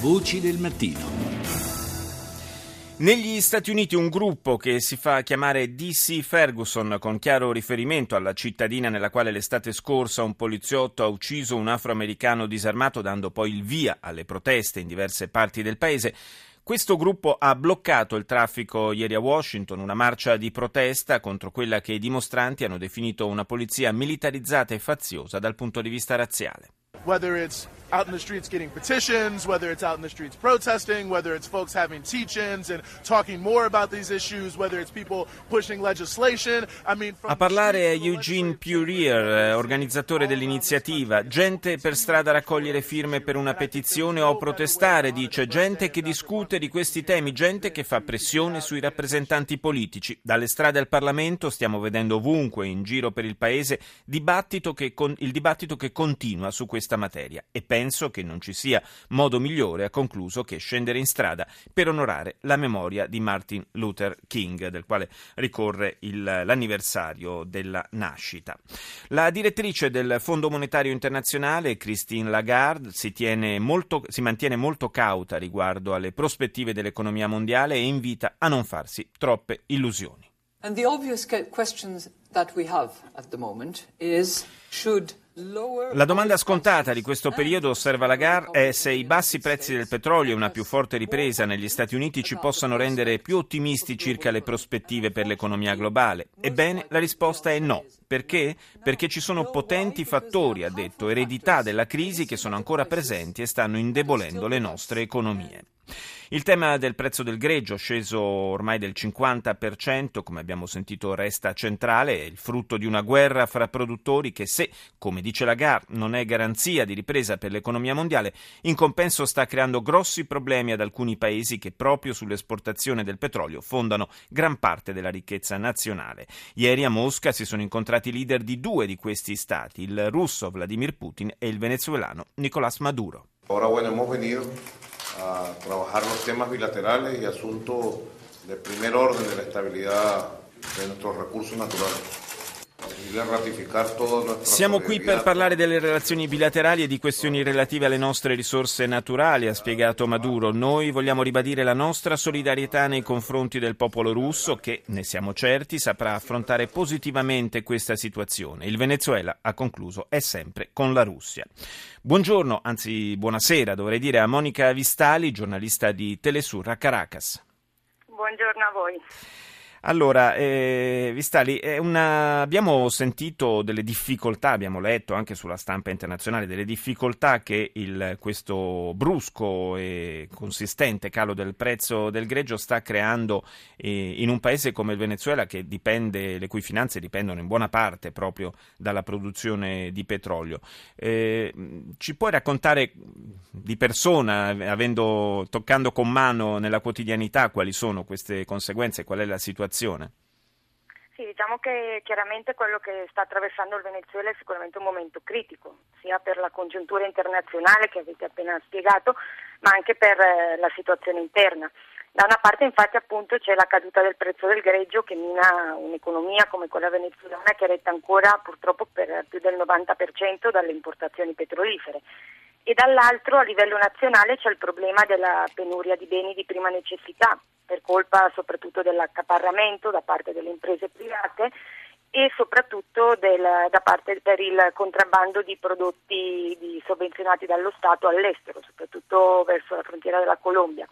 Voci del mattino. Negli Stati Uniti un gruppo che si fa chiamare DC Ferguson, con chiaro riferimento alla cittadina nella quale l'estate scorsa un poliziotto ha ucciso un afroamericano disarmato, dando poi il via alle proteste in diverse parti del paese, questo gruppo ha bloccato il traffico ieri a Washington, una marcia di protesta contro quella che i dimostranti hanno definito una polizia militarizzata e faziosa dal punto di vista razziale. Whether it's out in the streets getting petitions, whether it's out in the streets protesting, whether it's folks having teach-ins and talking more about these issues, whether it's people pushing legislation. I mean, A parlare è Eugene Purier, eh, organizzatore dell'iniziativa. Gente per strada a raccogliere firme per una petizione o protestare, dice. Gente che discute di questi temi, gente che fa pressione sui rappresentanti politici. Dalle strade al Parlamento stiamo vedendo ovunque in giro per il paese dibattito che, il dibattito che continua su questa materia. E penso che non ci sia modo migliore, ha concluso, che scendere in strada per onorare la memoria di Martin Luther King, del quale ricorre il, l'anniversario della nascita. La direttrice del Fondo Monetario Internazionale, Christine Lagarde, si, molto, si mantiene molto cauta riguardo alle prospettive dell'economia mondiale e invita a non farsi troppe illusioni. And the obvious questions that we have at the moment is should la domanda scontata di questo periodo, osserva Lagarde, è se i bassi prezzi del petrolio e una più forte ripresa negli Stati Uniti ci possano rendere più ottimisti circa le prospettive per l'economia globale. Ebbene, la risposta è no. Perché? Perché ci sono potenti fattori, ha detto, eredità della crisi che sono ancora presenti e stanno indebolendo le nostre economie. Il tema del prezzo del greggio, sceso ormai del 50%, come abbiamo sentito, resta centrale, è il frutto di una guerra fra produttori che se, come dice Lagarde, non è garanzia di ripresa per l'economia mondiale, in compenso sta creando grossi problemi ad alcuni paesi che proprio sull'esportazione del petrolio fondano gran parte della ricchezza nazionale. Ieri a Mosca si sono incontrati i leader di due di questi stati, il russo Vladimir Putin e il venezuelano Nicolás Maduro. Ora hemos venido a trabajar los temas bilaterales y asuntos de primer orden de la estabilidad de nuestros recursos naturales. Siamo qui per parlare delle relazioni bilaterali e di questioni relative alle nostre risorse naturali, ha spiegato Maduro. Noi vogliamo ribadire la nostra solidarietà nei confronti del popolo russo che, ne siamo certi, saprà affrontare positivamente questa situazione. Il Venezuela, ha concluso, è sempre con la Russia. Buongiorno, anzi buonasera, dovrei dire, a Monica Vistali, giornalista di Telesur a Caracas. Buongiorno a voi. Allora, eh, Vistali, una... abbiamo sentito delle difficoltà, abbiamo letto anche sulla stampa internazionale delle difficoltà che il, questo brusco e consistente calo del prezzo del greggio sta creando eh, in un paese come il Venezuela dipende, le cui finanze dipendono in buona parte proprio dalla produzione di petrolio. Eh, ci puoi raccontare di persona, avendo, toccando con mano nella quotidianità, quali sono queste conseguenze, qual è la situazione? Situazione? Sì, diciamo che chiaramente quello che sta attraversando il Venezuela è sicuramente un momento critico, sia per la congiuntura internazionale che avete appena spiegato, ma anche per eh, la situazione interna. Da una parte infatti appunto c'è la caduta del prezzo del greggio che mina un'economia come quella venezuelana che è retta ancora purtroppo per più del 90% dalle importazioni petrolifere e dall'altro a livello nazionale c'è il problema della penuria di beni di prima necessità per colpa soprattutto dell'accaparramento da parte delle imprese private e soprattutto del, da parte per il contrabbando di prodotti di, sovvenzionati dallo Stato all'estero, soprattutto verso la frontiera della Colombia.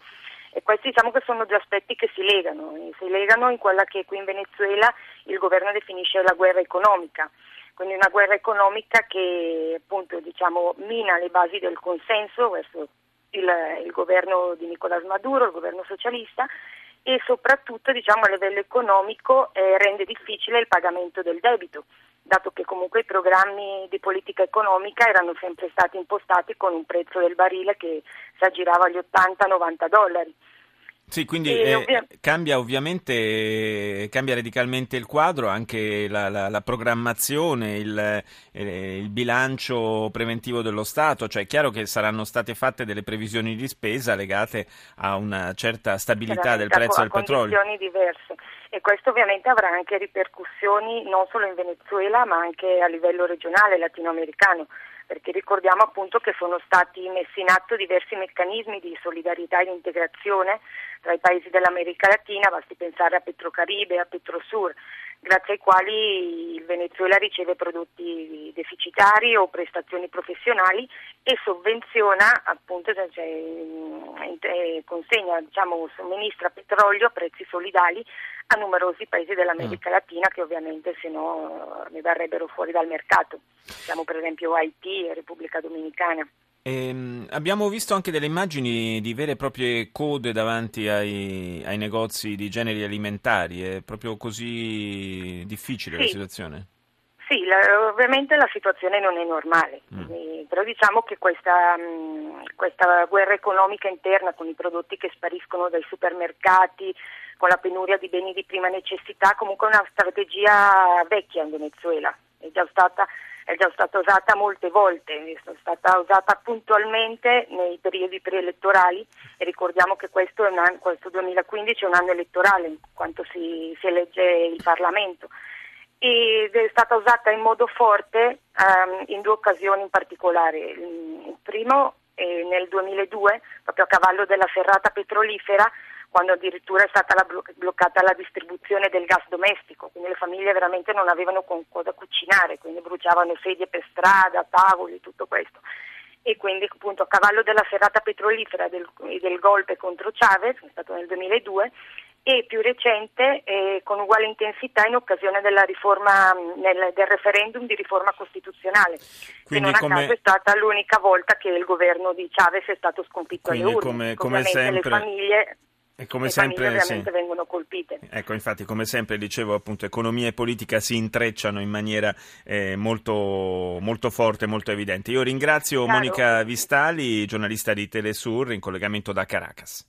E questi diciamo che sono due aspetti che si legano, si legano in quella che qui in Venezuela il governo definisce la guerra economica, quindi una guerra economica che appunto diciamo, mina le basi del consenso verso il, il governo di Nicolás Maduro, il governo socialista e soprattutto diciamo, a livello economico eh, rende difficile il pagamento del debito, dato che comunque i programmi di politica economica erano sempre stati impostati con un prezzo del barile che si aggirava agli 80-90 dollari. Sì, quindi eh, ovvia- cambia ovviamente cambia radicalmente il quadro, anche la, la, la programmazione, il, eh, il, bilancio preventivo dello Stato, cioè è chiaro che saranno state fatte delle previsioni di spesa legate a una certa stabilità del prezzo del petrolio. diverse e questo ovviamente avrà anche ripercussioni non solo in Venezuela ma anche a livello regionale latinoamericano perché ricordiamo appunto che sono stati messi in atto diversi meccanismi di solidarietà e integrazione tra i paesi dell'America Latina, basti pensare a Petrocaribe, a Petrosur, grazie ai quali il Venezuela riceve prodotti deficitari o prestazioni professionali e sovvenziona appunto cioè, cioè consegna, diciamo, somministra petrolio a prezzi solidali a numerosi paesi dell'America mm. Latina che ovviamente se no ne varrebbero fuori dal mercato. Siamo per esempio Haiti e Repubblica Dominicana. Ehm, abbiamo visto anche delle immagini di vere e proprie code davanti ai, ai negozi di generi alimentari, è proprio così difficile sì. la situazione? Sì, la, ovviamente la situazione non è normale, mm. però diciamo che questa, mh, questa guerra economica interna con i prodotti che spariscono dai supermercati, con la penuria di beni di prima necessità, comunque è una strategia vecchia in Venezuela, è già stata è già stata usata molte volte, è stata usata puntualmente nei periodi preelettorali e ricordiamo che questo, anno, questo 2015 è un anno elettorale in quanto si, si elegge il Parlamento ed è stata usata in modo forte um, in due occasioni in particolare. Il primo è nel 2002, proprio a cavallo della ferrata petrolifera, quando addirittura è stata la bloccata la distribuzione del gas domestico, quindi le famiglie veramente non avevano con cosa cucinare, quindi bruciavano sedie per strada, tavoli, tutto questo. E quindi appunto a cavallo della serata petrolifera del, del golpe contro Chavez, che è stato nel 2002, e più recente eh, con uguale intensità in occasione della riforma, nel, del referendum di riforma costituzionale, Quindi che non a caso è stata l'unica volta che il governo di Chavez è stato sconfitto Quindi alle urne. Come, come sempre... le famiglie e come sempre, ovviamente sì. vengono colpite. Ecco, infatti, come sempre dicevo, appunto, economia e politica si intrecciano in maniera eh, molto, molto forte, molto evidente. Io ringrazio Chiaro. Monica Vistali, giornalista di Telesur, in collegamento da Caracas.